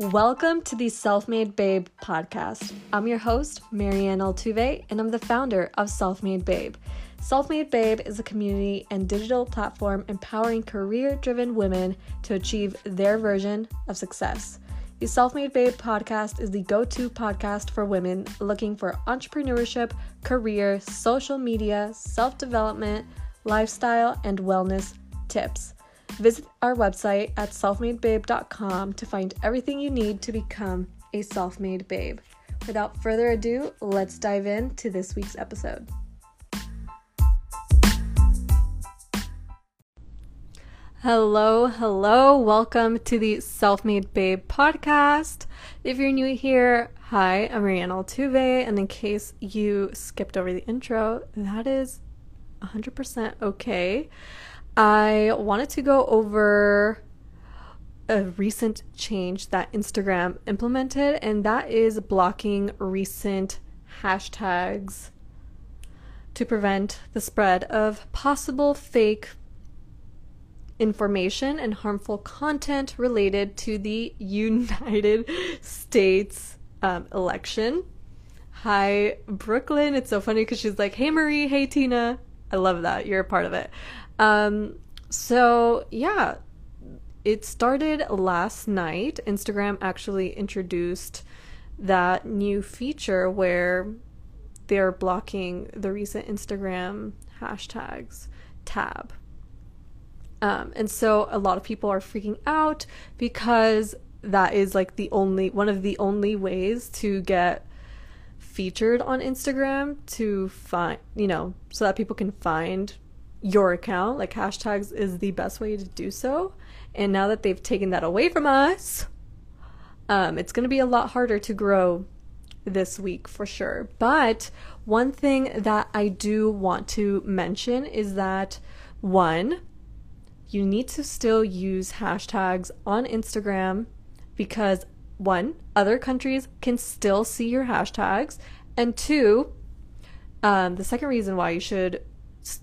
Welcome to the Self Made Babe podcast. I'm your host, Marianne Altuve, and I'm the founder of Self Made Babe. Self Made Babe is a community and digital platform empowering career driven women to achieve their version of success. The Self Made Babe podcast is the go to podcast for women looking for entrepreneurship, career, social media, self development, lifestyle, and wellness tips. Visit our website at selfmadebabe.com to find everything you need to become a self made babe. Without further ado, let's dive into this week's episode. Hello, hello. Welcome to the Self Made Babe podcast. If you're new here, hi, I'm Marianne Altuve, and in case you skipped over the intro, that is 100% okay. I wanted to go over a recent change that Instagram implemented, and that is blocking recent hashtags to prevent the spread of possible fake information and harmful content related to the United States um, election. Hi, Brooklyn. It's so funny because she's like, hey, Marie, hey, Tina. I love that. You're a part of it. Um, so yeah, it started last night. Instagram actually introduced that new feature where they're blocking the recent Instagram hashtags tab. Um, and so a lot of people are freaking out because that is like the only one of the only ways to get featured on Instagram to find, you know, so that people can find your account. Like hashtags is the best way to do so. And now that they've taken that away from us, um, it's going to be a lot harder to grow this week for sure. But one thing that I do want to mention is that one, you need to still use hashtags on Instagram because one, other countries can still see your hashtags. And two, um, the second reason why you should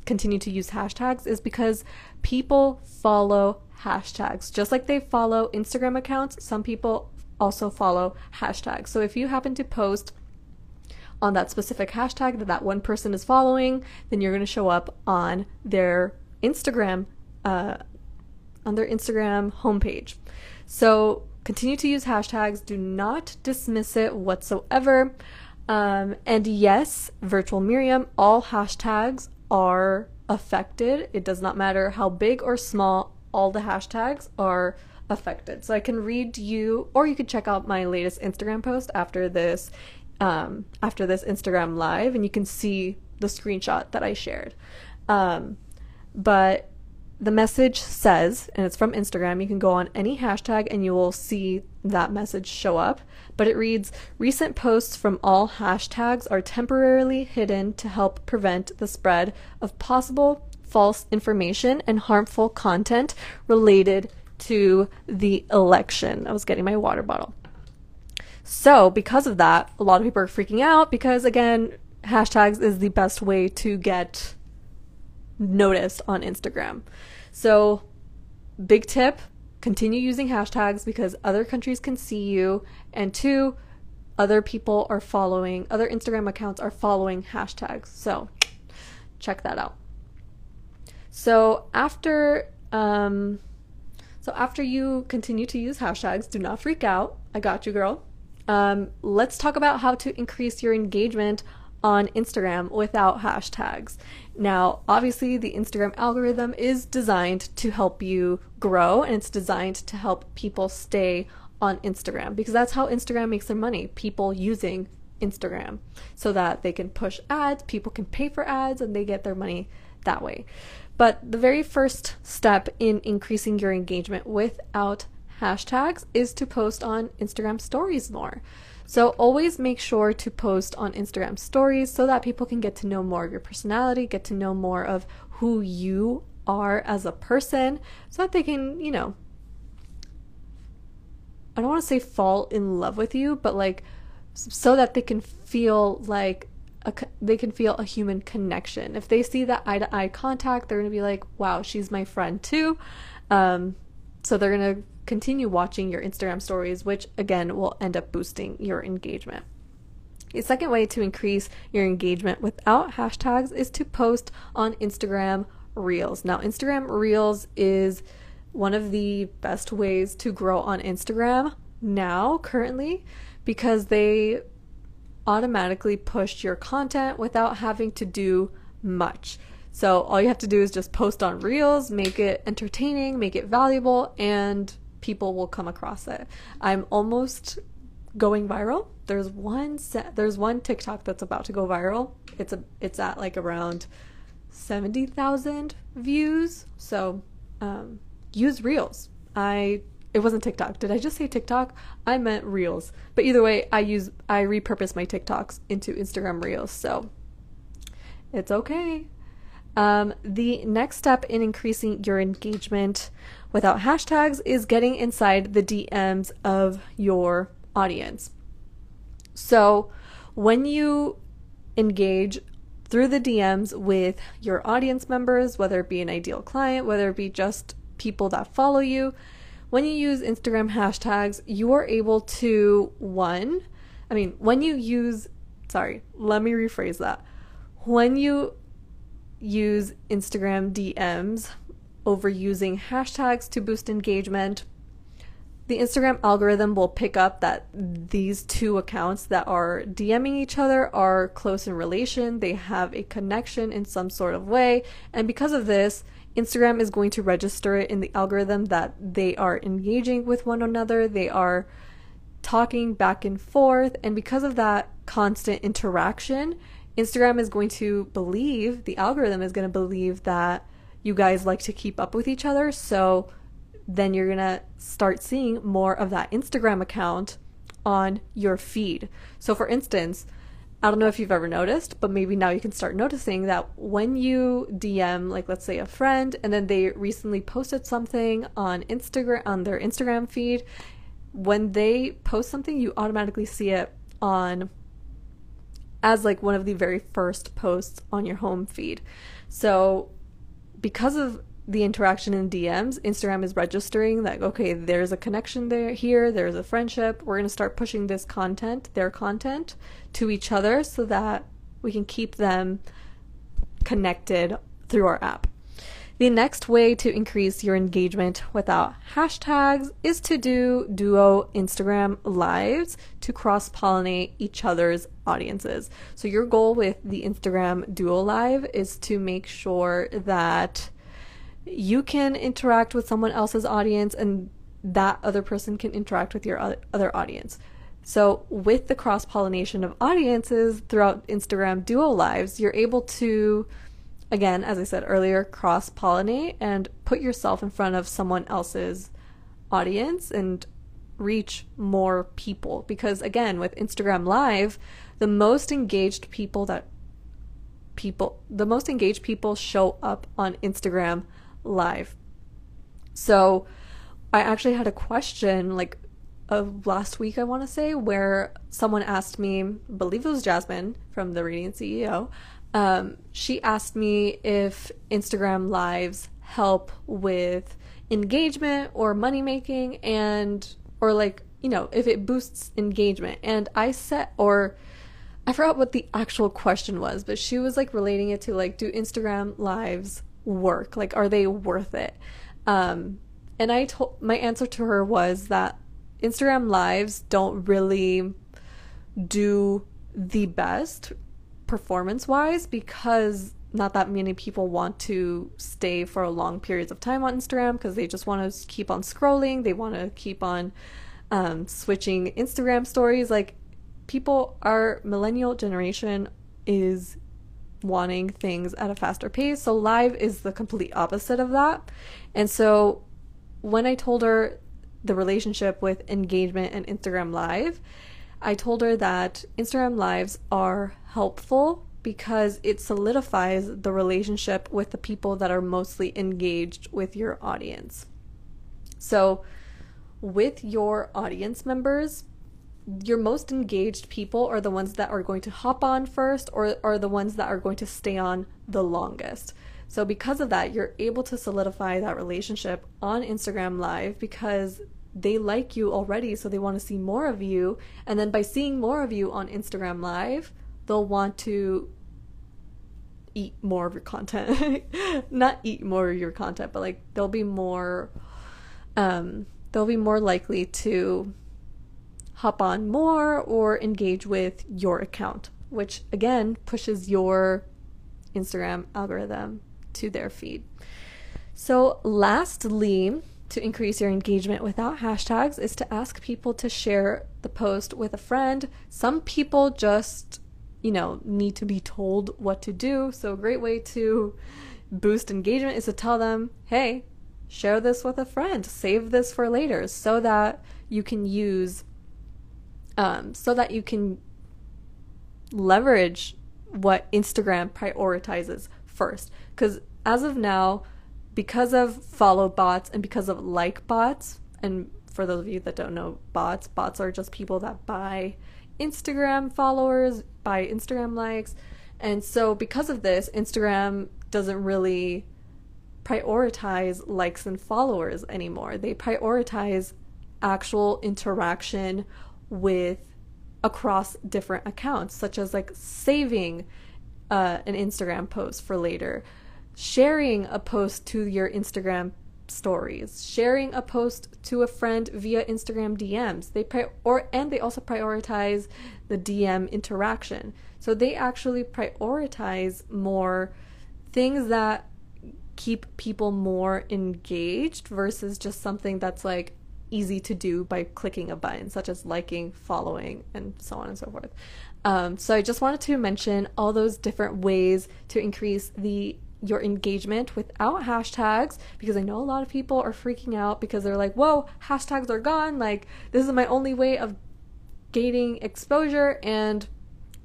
continue to use hashtags is because people follow hashtags. Just like they follow Instagram accounts, some people also follow hashtags. So if you happen to post on that specific hashtag that that one person is following, then you're going to show up on their Instagram uh, on their Instagram homepage. So continue to use hashtags. Do not dismiss it whatsoever. Um, and yes, virtual Miriam, all hashtags are affected. It does not matter how big or small, all the hashtags are affected. So I can read you, or you could check out my latest Instagram post after this, um, after this Instagram live, and you can see the screenshot that I shared. Um, but the message says, and it's from Instagram, you can go on any hashtag and you will see that message show up. But it reads Recent posts from all hashtags are temporarily hidden to help prevent the spread of possible false information and harmful content related to the election. I was getting my water bottle. So, because of that, a lot of people are freaking out because, again, hashtags is the best way to get noticed on Instagram. So, big tip continue using hashtags because other countries can see you. And two, other people are following, other Instagram accounts are following hashtags. So, check that out. So, after, um, so after you continue to use hashtags, do not freak out. I got you, girl. Um, let's talk about how to increase your engagement on Instagram without hashtags. Now, obviously, the Instagram algorithm is designed to help you grow and it's designed to help people stay on Instagram because that's how Instagram makes their money. People using Instagram so that they can push ads, people can pay for ads, and they get their money that way. But the very first step in increasing your engagement without hashtags is to post on Instagram stories more. So always make sure to post on Instagram stories so that people can get to know more of your personality, get to know more of who you are as a person, so that they can, you know, I don't want to say fall in love with you, but like so that they can feel like a, they can feel a human connection. If they see that eye to eye contact, they're going to be like, wow, she's my friend too. Um, so they're going to continue watching your Instagram stories, which again will end up boosting your engagement. A second way to increase your engagement without hashtags is to post on Instagram Reels. Now, Instagram Reels is one of the best ways to grow on Instagram now, currently, because they automatically push your content without having to do much. So, all you have to do is just post on Reels, make it entertaining, make it valuable, and people will come across it. I'm almost going viral. There's one set, there's one TikTok that's about to go viral. It's a it's at like around 70,000 views. So, um, use Reels. I it wasn't TikTok. Did I just say TikTok? I meant Reels. But either way, I use I repurpose my TikToks into Instagram Reels. So, it's okay. Um, the next step in increasing your engagement without hashtags is getting inside the DMs of your audience. So, when you engage through the DMs with your audience members, whether it be an ideal client, whether it be just people that follow you, when you use Instagram hashtags, you are able to one, I mean, when you use, sorry, let me rephrase that. When you use Instagram DMs over using hashtags to boost engagement, the Instagram algorithm will pick up that these two accounts that are DMing each other are close in relation, they have a connection in some sort of way, and because of this, Instagram is going to register it in the algorithm that they are engaging with one another, they are talking back and forth, and because of that constant interaction, Instagram is going to believe, the algorithm is going to believe that you guys like to keep up with each other, so then you're going to start seeing more of that Instagram account on your feed. So, for instance, I don't know if you've ever noticed, but maybe now you can start noticing that when you DM, like let's say a friend, and then they recently posted something on Instagram on their Instagram feed, when they post something, you automatically see it on as like one of the very first posts on your home feed. So because of the interaction in DMs, Instagram is registering that okay, there's a connection there here, there's a friendship. We're to start pushing this content, their content to each other so that we can keep them connected through our app. The next way to increase your engagement without hashtags is to do duo Instagram lives to cross pollinate each other's audiences. So, your goal with the Instagram duo live is to make sure that you can interact with someone else's audience and that other person can interact with your other audience. So, with the cross pollination of audiences throughout Instagram Duo Lives, you're able to, again, as I said earlier, cross pollinate and put yourself in front of someone else's audience and reach more people. Because, again, with Instagram Live, the most engaged people that people, the most engaged people show up on Instagram live. So I actually had a question like of last week, I want to say, where someone asked me, I believe it was Jasmine from the Radiant CEO. Um, she asked me if Instagram lives help with engagement or money making and or like you know if it boosts engagement and i said or i forgot what the actual question was but she was like relating it to like do instagram lives work? Like, are they worth it? Um, and I told my answer to her was that Instagram lives don't really do the best performance wise because not that many people want to stay for long periods of time on Instagram because they just want to keep on scrolling. They want to keep on um, switching Instagram stories. Like, people, our millennial generation is wanting things at a faster pace. So live is the complete opposite of that. And so when I told her the relationship with engagement and Instagram live, I told her that Instagram lives are helpful because it solidifies the relationship with the people that are mostly engaged with your audience. So, with your audience members, your most engaged people are the ones that are going to hop on first or are the ones that are going to stay on the longest. So because of that, you're able to solidify that relationship on Instagram live because they like you already, so they want to see more of you. And then by seeing more of you on Instagram Live, they'll want to eat more of your content. Not eat more of your content, but like they'll be more um they'll be more likely to hop on more or engage with your account, which again pushes your Instagram algorithm to their feed. So, lastly, to increase your engagement without hashtags is to ask people to share the post with a friend. Some people just, you know, need to be told what to do. So, a great way to boost engagement is to tell them, hey, share this with a friend, save this for later so that you can use, um, so that you can leverage what Instagram prioritizes first. Because as of now, because of follow bots and because of like bots, and for those of you that don't know bots, bots are just people that buy Instagram followers, buy Instagram likes. And so, because of this, Instagram doesn't really prioritize likes and followers anymore. They prioritize actual interaction with across different accounts, such as like saving uh, an Instagram post for later, sharing a post to your Instagram stories, sharing a post to a friend via Instagram DMs. They pri- or and they also prioritize the DM interaction. So they actually prioritize more things that keep people more engaged versus just something that's like easy to do by clicking a button, such as liking, following, and so on and so forth. Um, so I just wanted to mention all those different ways to increase the your engagement without hashtags because I know a lot of people are freaking out because they're like, "Whoa, hashtags are gone! Like this is my only way of gaining exposure," and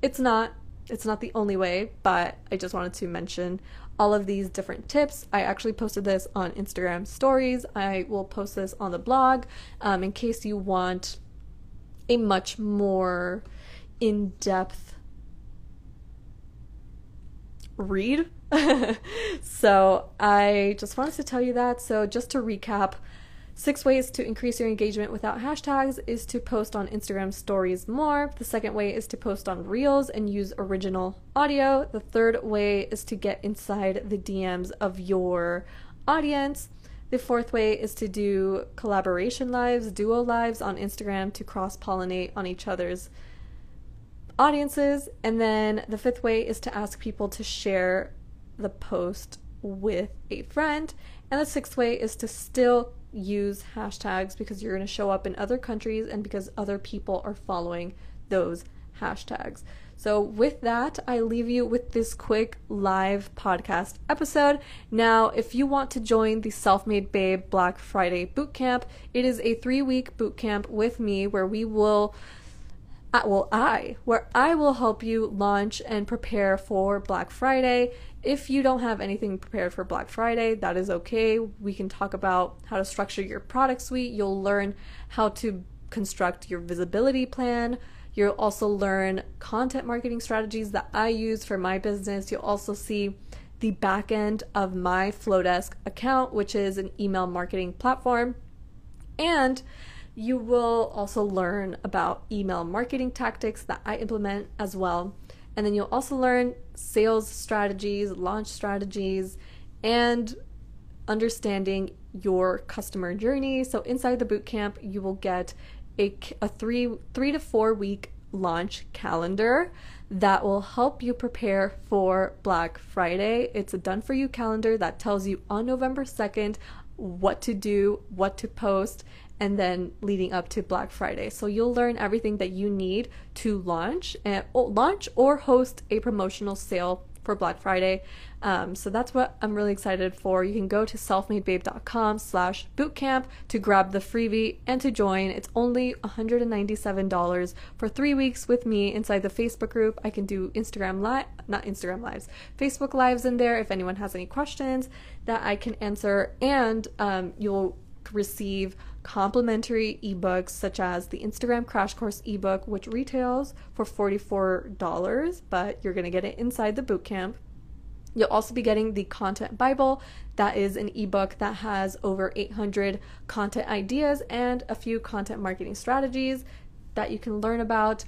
it's not. It's not the only way, but I just wanted to mention all of these different tips. I actually posted this on Instagram stories. I will post this on the blog um, in case you want a much more in depth read. so I just wanted to tell you that. So, just to recap, Six ways to increase your engagement without hashtags is to post on Instagram stories more. The second way is to post on Reels and use original audio. The third way is to get inside the DMs of your audience. The fourth way is to do collaboration lives, duo lives on Instagram to cross pollinate on each other's audiences. And then the fifth way is to ask people to share the post with a friend. And the sixth way is to still use hashtags because you're going to show up in other countries and because other people are following those hashtags. So, with that, I leave you with this quick live podcast episode. Now, if you want to join the Self Made Babe Black Friday Bootcamp, it is a three week bootcamp with me where we will uh, well, I, where I will help you launch and prepare for Black Friday. If you don't have anything prepared for Black Friday, that is okay. We can talk about how to structure your product suite. You'll learn how to construct your visibility plan. You'll also learn content marketing strategies that I use for my business. You'll also see the back end of my Flodesk account, which is an email marketing platform. And you will also learn about email marketing tactics that I implement as well. And then you'll also learn sales strategies, launch strategies, and understanding your customer journey. So inside the bootcamp, you will get a, a three three to four week launch calendar that will help you prepare for Black Friday. It's a done for you calendar that tells you on November 2nd what to do, what to post, and then leading up to Black Friday. So you'll learn everything that you need to launch and launch or host a promotional sale for Black Friday. Um, so that's what I'm really excited for. You can go to selfmadebabe.com slash bootcamp to grab the freebie and to join. It's only $197 for three weeks with me inside the Facebook group. I can do Instagram live, not Instagram lives, Facebook lives in there if anyone has any questions that I can answer. And um, you'll receive complimentary ebooks such as the Instagram Crash Course ebook, which retails for $44, but you're going to get it inside the bootcamp. You'll also be getting the Content Bible. That is an ebook that has over 800 content ideas and a few content marketing strategies that you can learn about.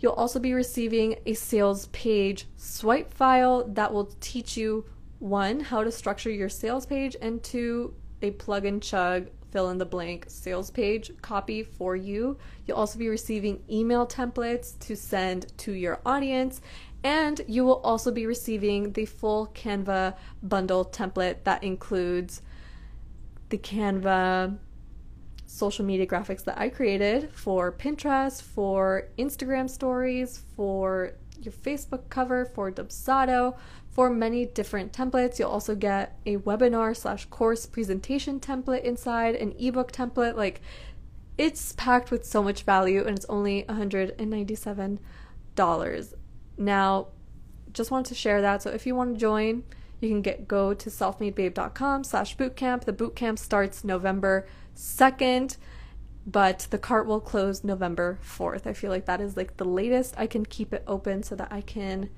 You'll also be receiving a sales page swipe file that will teach you one, how to structure your sales page, and two, a plug and chug fill in the blank sales page copy for you. You'll also be receiving email templates to send to your audience and you will also be receiving the full Canva bundle template that includes the Canva social media graphics that I created for Pinterest, for Instagram stories, for your Facebook cover, for Dubsado, for many different templates. You'll also get a webinar slash course presentation template inside, an ebook template. Like it's packed with so much value and it's only $197. Now, just wanted to share that. So if you want to join, you can get go to selfmadebabe.com slash bootcamp. The bootcamp starts November 2nd, but the cart will close November 4th. I feel like that is like the latest I can keep it open so that I can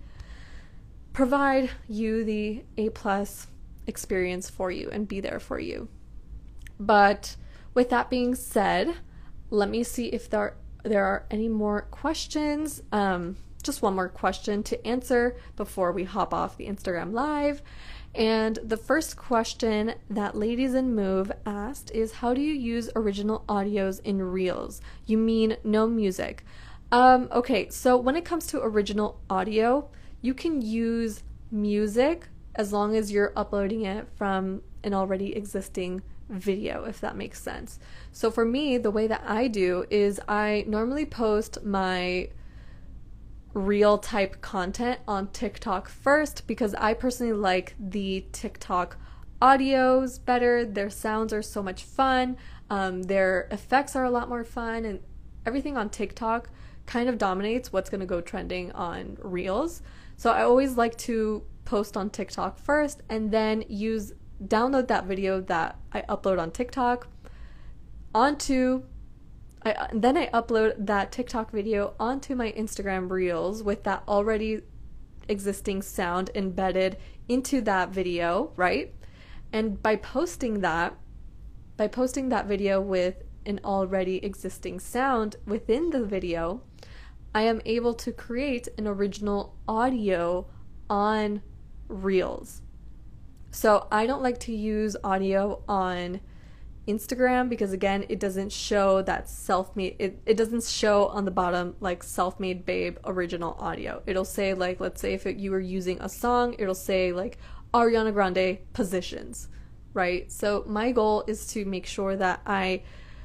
provide you the A plus experience for you and be there for you. But with that being said, let me see if there there are any more questions. Um, just one more question to answer before we hop off the Instagram live. And the first question that Ladies in Move asked is How do you use original audios in Reels? You mean no music? Um, okay, so when it comes to original audio, you can use music as long as you're uploading it from an already existing video, if that makes sense. So for me, the way that I do is I normally post my real type content on TikTok first because I personally like the TikTok audios better. Their sounds are so much fun. Um, their effects are a lot more fun, and everything on TikTok kind of dominates what's going to go trending on Reels. So I always like to post on TikTok first and then use download that video that I upload on TikTok onto I, uh, then I upload that TikTok video onto my Instagram Reels with that already existing sound embedded into that video, right? And by posting that, by posting that video with an already existing sound within the video, I am able to create an original audio on Reels. So I don't like to use audio on Instagram because again it doesn't show that self-made it, it doesn't show on the bottom like self-made babe original audio. It'll say like let's say if it, you were using a song, it'll say like Ariana Grande positions, right? So my goal is to make sure that I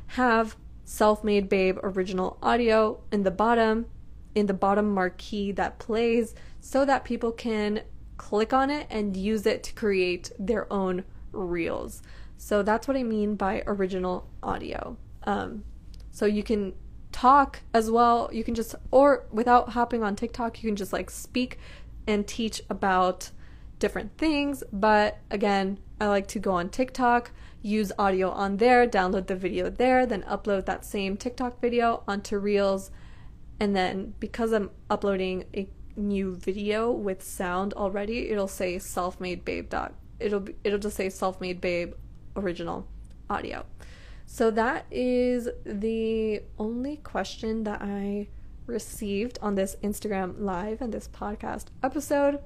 have self-made babe original audio in the bottom in the bottom marquee that plays so that people can click on it and use it to create their own reels. So that's what I mean by original audio. Um, so you can talk as well. You can just, or without hopping on TikTok, you can just like speak and teach about different things. But again, I like to go on TikTok, use audio on there, download the video there, then upload that same TikTok video onto Reels. And then because I'm uploading a new video with sound already, it'll say self-made babe dot. It'll it'll just say self-made babe original audio. So that is the only question that I received on this Instagram live and this podcast episode.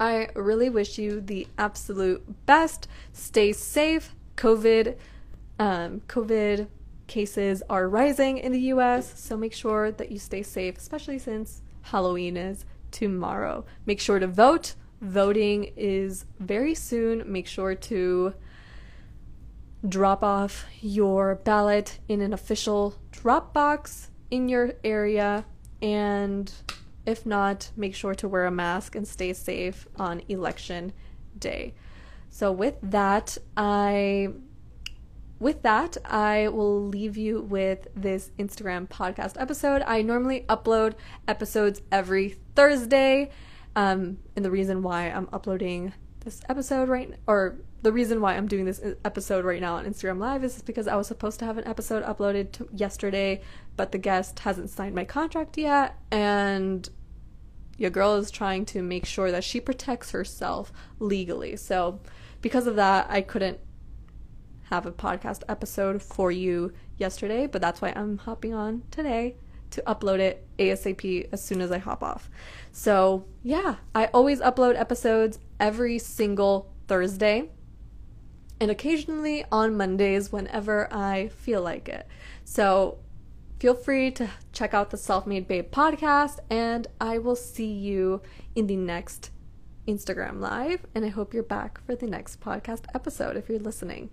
I really wish you the absolute best. Stay safe. COVID um, COVID cases are rising in the US, so make sure that you stay safe, especially since Halloween is tomorrow. Make sure to vote. Voting is very soon. Make sure to drop off your ballot in an official drop box in your area and if not make sure to wear a mask and stay safe on election day. So with that i with that i will leave you with this instagram podcast episode. I normally upload episodes every thursday um, and the reason why i'm uploading this episode right or the reason why I'm doing this episode right now on Instagram Live is because I was supposed to have an episode uploaded to yesterday, but the guest hasn't signed my contract yet, and your girl is trying to make sure that she protects herself legally. So, because of that, I couldn't have a podcast episode for you yesterday, but that's why I'm hopping on today to upload it ASAP as soon as I hop off. So, yeah, I always upload episodes every single Thursday and occasionally on Mondays whenever I feel like it. So, feel free to check out the Self Made Babe podcast, and I will see you in the next Instagram live. And I hope you're back for the next podcast episode if you're listening.